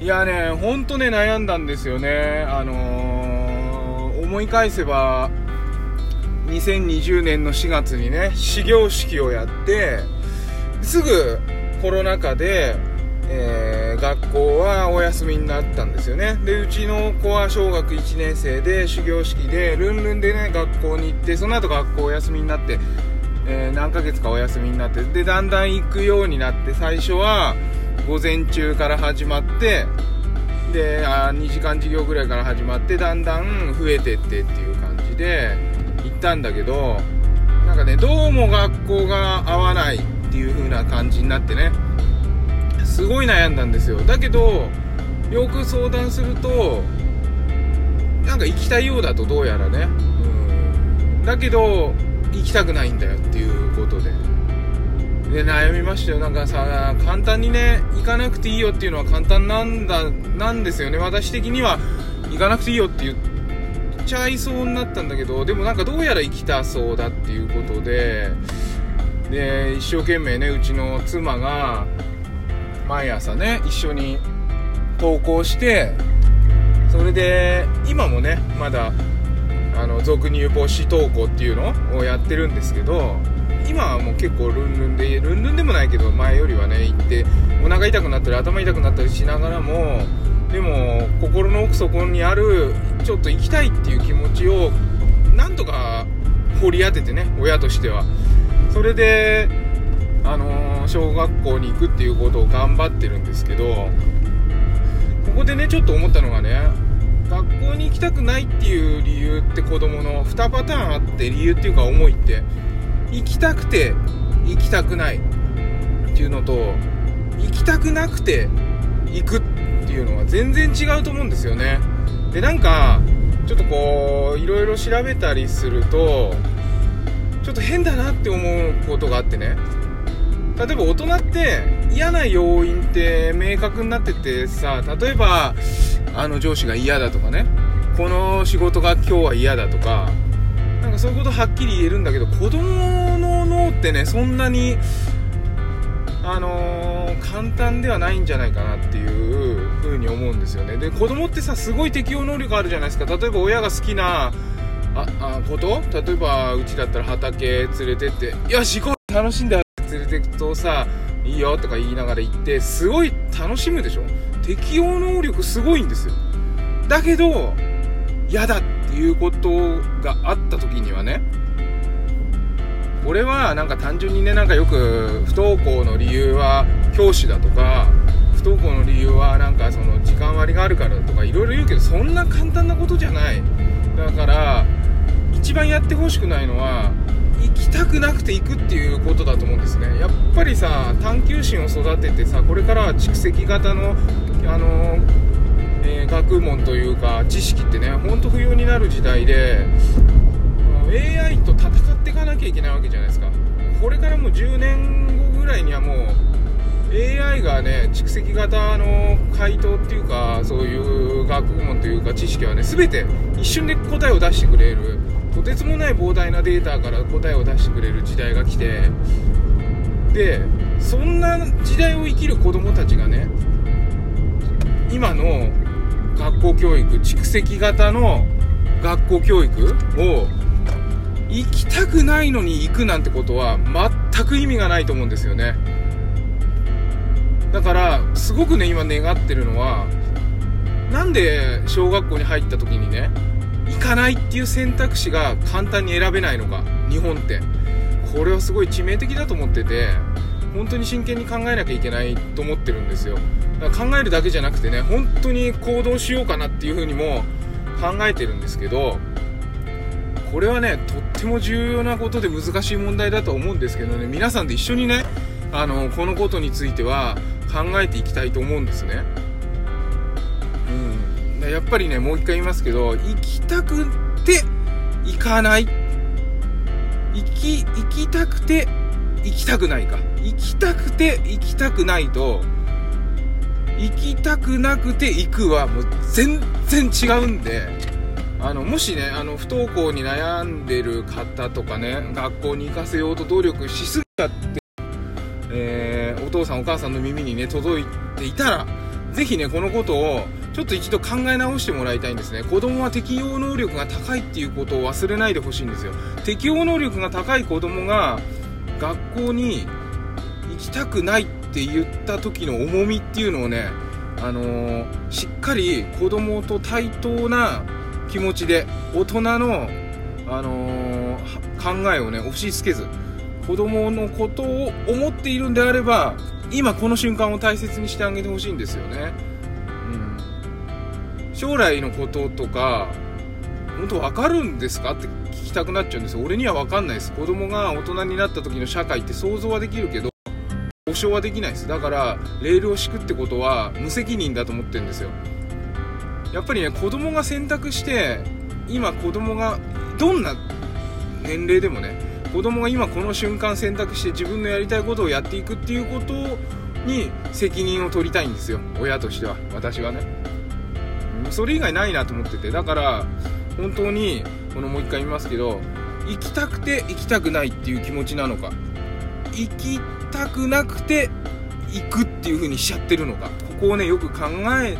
いやねほんとね悩んだんですよね。あのー、思い返せば2020年の4月にね始業式をやってすぐコロナ禍で、えー、学校はお休みになったんですよね。でうちの子は小学1年生で始業式でルンルンでね学校に行ってその後学校お休みになって、えー、何ヶ月かお休みになってでだんだん行くようになって最初は午前中から始まってであ2時間授業ぐらいから始まってだんだん増えてってっていう感じで行ったんだけどなんかねどうも学校が合わないっていう風な感じになってねすごい悩んだんですよ。だけどよく相談するとなんか行きたいようだとどうやらね。うん。だけど行きたくないんだよっていうことで。で悩みましたよ。なんかさ簡単にね行かなくていいよっていうのは簡単なんだなんですよね。私的には行かなくていいよって言っちゃいそうになったんだけどでもなんかどうやら行きたそうだっていうことでで一生懸命ねうちの妻が毎朝ね一緒に登校してそれで今もねまだあの俗に言う母子登校っていうのをやってるんですけど今はもう結構ルンルンでルンルンでもないけど前よりはね行ってお腹痛くなったり頭痛くなったりしながらもでも心の奥底にあるちょっと行きたいっていう気持ちをなんとか掘り当ててね親としては。それであのー、小学校に行くっていうことを頑張ってるんですけどここでねちょっと思ったのがね学校に行きたくないっていう理由って子供の2パターンあって理由っていうか思いって。行きたくて行きたくない。っていうのと行きたくなくて行くっていうのは全然違うと思うんですよね。でなんかちょっとこういろいろ調べたりするとちょっと変だなって思うことがあってね。例えば大人って嫌な要因って明確になっててさ例えばあの上司が嫌だとかね。この仕事が今日は嫌だとかなんかそういうことはっきり言えるんだけど子供の脳ってねそんなにあのー、簡単ではないんじゃないかなっていう風に思うんですよね。で子供ってさすごい適応能力あるじゃないですか。例えば親が好きなああこと？例えばうちだったら畑連れてって「よし行こう楽しんだ」連れてくとさ「いいよ」とか言いながら行ってすごい楽しむでしょ？適応能力すごいんですよ。だけど嫌だっていうことがあった時にはね俺はなんか単純にねなんかよく不登校の理由は教師だとか不登校の理由はなんかその時間割があるからだとかいろいろ言うけどそんな簡単なことじゃない。だから一番やってほしくないのは行きたくなくて行くっていうことだと思うんですね。やっぱりさ探求心を育ててさこれからは蓄積型のあのえー、学問というか知識ってねほんと不要になる時代で AI と戦っていかなきゃいけないわけじゃないですか。これからもう10年後ぐらいにはもう AI がね蓄積型の回答っていうかそういう学問というか知識はね全て一瞬で答えを出してくれるとてつもない膨大なデータから答えを出してくれる時代が来てでそんな時代を生きる子供たちがね今の学校教育蓄積型の学校教育を行きたくないのに行くなんてことは全く意味がないと思うんですよね。だからすごくね今願ってるのはなんで小学校に入った時にね行かないっていう選択肢が簡単に選べないのか日本って。これはすごい致命的だと思ってて本当に真剣に考えなきゃいけないと思ってるんですよ。だから考えるだけじゃなくてね本当に行動しようかなっていうふうにも考えてるんですけどこれはねとっても重要なことで難しい問題だと思うんですけどね皆さんで一緒にねあのこのことについては考えていきたいと思うんですね。うん。やっぱりねもう一回言いますけど行きたくて行かない。行き行きたくて行きたくないか。行きたくて行きたくないと行きたくなくて行くはもう全然違うんであのもしねあの不登校に悩んでる方とかね学校に行かせようと努力しすぎちゃって、えー、お父さんお母さんの耳にね届いていたらぜひねこのことをちょっと一度考え直してもらいたいんですね。子供は適応能力が高いっていうことを忘れないでほしいんですよ。適応能力が高い子供が学校に行きたくないってって言った時の重みっていうのをねあのー、しっかり子供と対等な気持ちで大人の、あのー、考えをね押し付けず子供のことを思っているんであれば今この瞬間を大切にしてあげてほしいんですよね、うん、将来のこととか本当分かるんですか？って聞きたくなっちゃうんですよ。俺には分かんないです。子供が大人になった時の社会って想像はできるけど。保証はできないです。だからレールを敷くってことは無責任だと思ってるんですよ。やっぱりね子供が選択して今子供がどんな年齢でもね子供が今この瞬間選択して自分のやりたいことをやっていくっていうことに責任を取りたいんですよ。親としては。私はね。それ以外ないなと思ってて。だから本当にこのもう一回言いますけど行きたくて行きたくないっていう気持ちなのか。行きたくなくて行くっていう風にしちゃってるのか。ここをねよく考え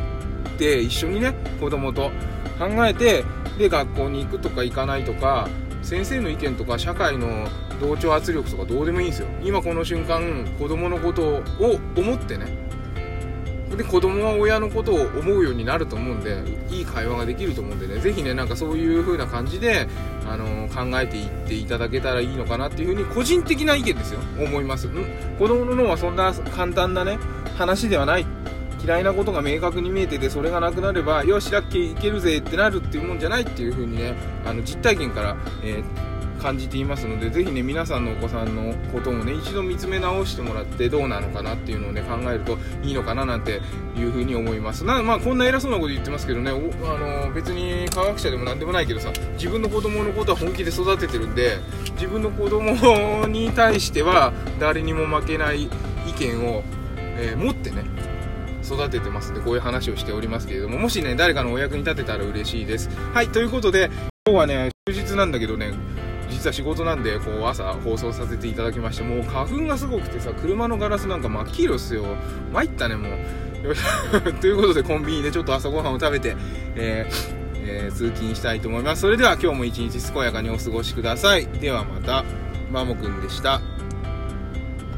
て一緒にね子供と考えてで学校に行くとか行かないとか先生の意見とか社会の同調圧力とかどうでもいいんですよ。今この瞬間子供のことを思ってねで子供は親のことを思うようになると思うんでいい会話ができると思うんでね是非ねなんかそういう風な感じで、あのー、考えていっていただけたらいいのかなっていう風に個人的な意見ですよ。思いますん。子供の脳はそんな簡単なね話ではない。嫌いなことが明確に見えててそれがなくなればよしラッキーいけるぜってなるっていうもんじゃないっていう風にねあの実体験から、えー感じていますのでぜひね皆さんのお子さんのこともね一度見つめ直してもらってどうなのかなっていうのをね考えるといいのかななんていうふうに思います。なまあこんな偉そうなこと言ってますけどねあの別に科学者でも何でもないけどさ自分の子供のことは本気で育ててるんで自分の子供に対しては誰にも負けない意見を、えー、持ってね育ててますんでこういう話をしておりますけれどももしね誰かのお役に立てたら嬉しいです。はいということで今日はね終日なんだけどね実は仕事なんでこう朝放送させていただきましてもう花粉がすごくてさ車のガラスなんか真っ黄色っすよ。参ったねもう。ということでコンビニでちょっと朝ごはんを食べて、えーえー、通勤したいと思います。それでは今日も一日健やかにお過ごしください。ではまた。マモくんでした。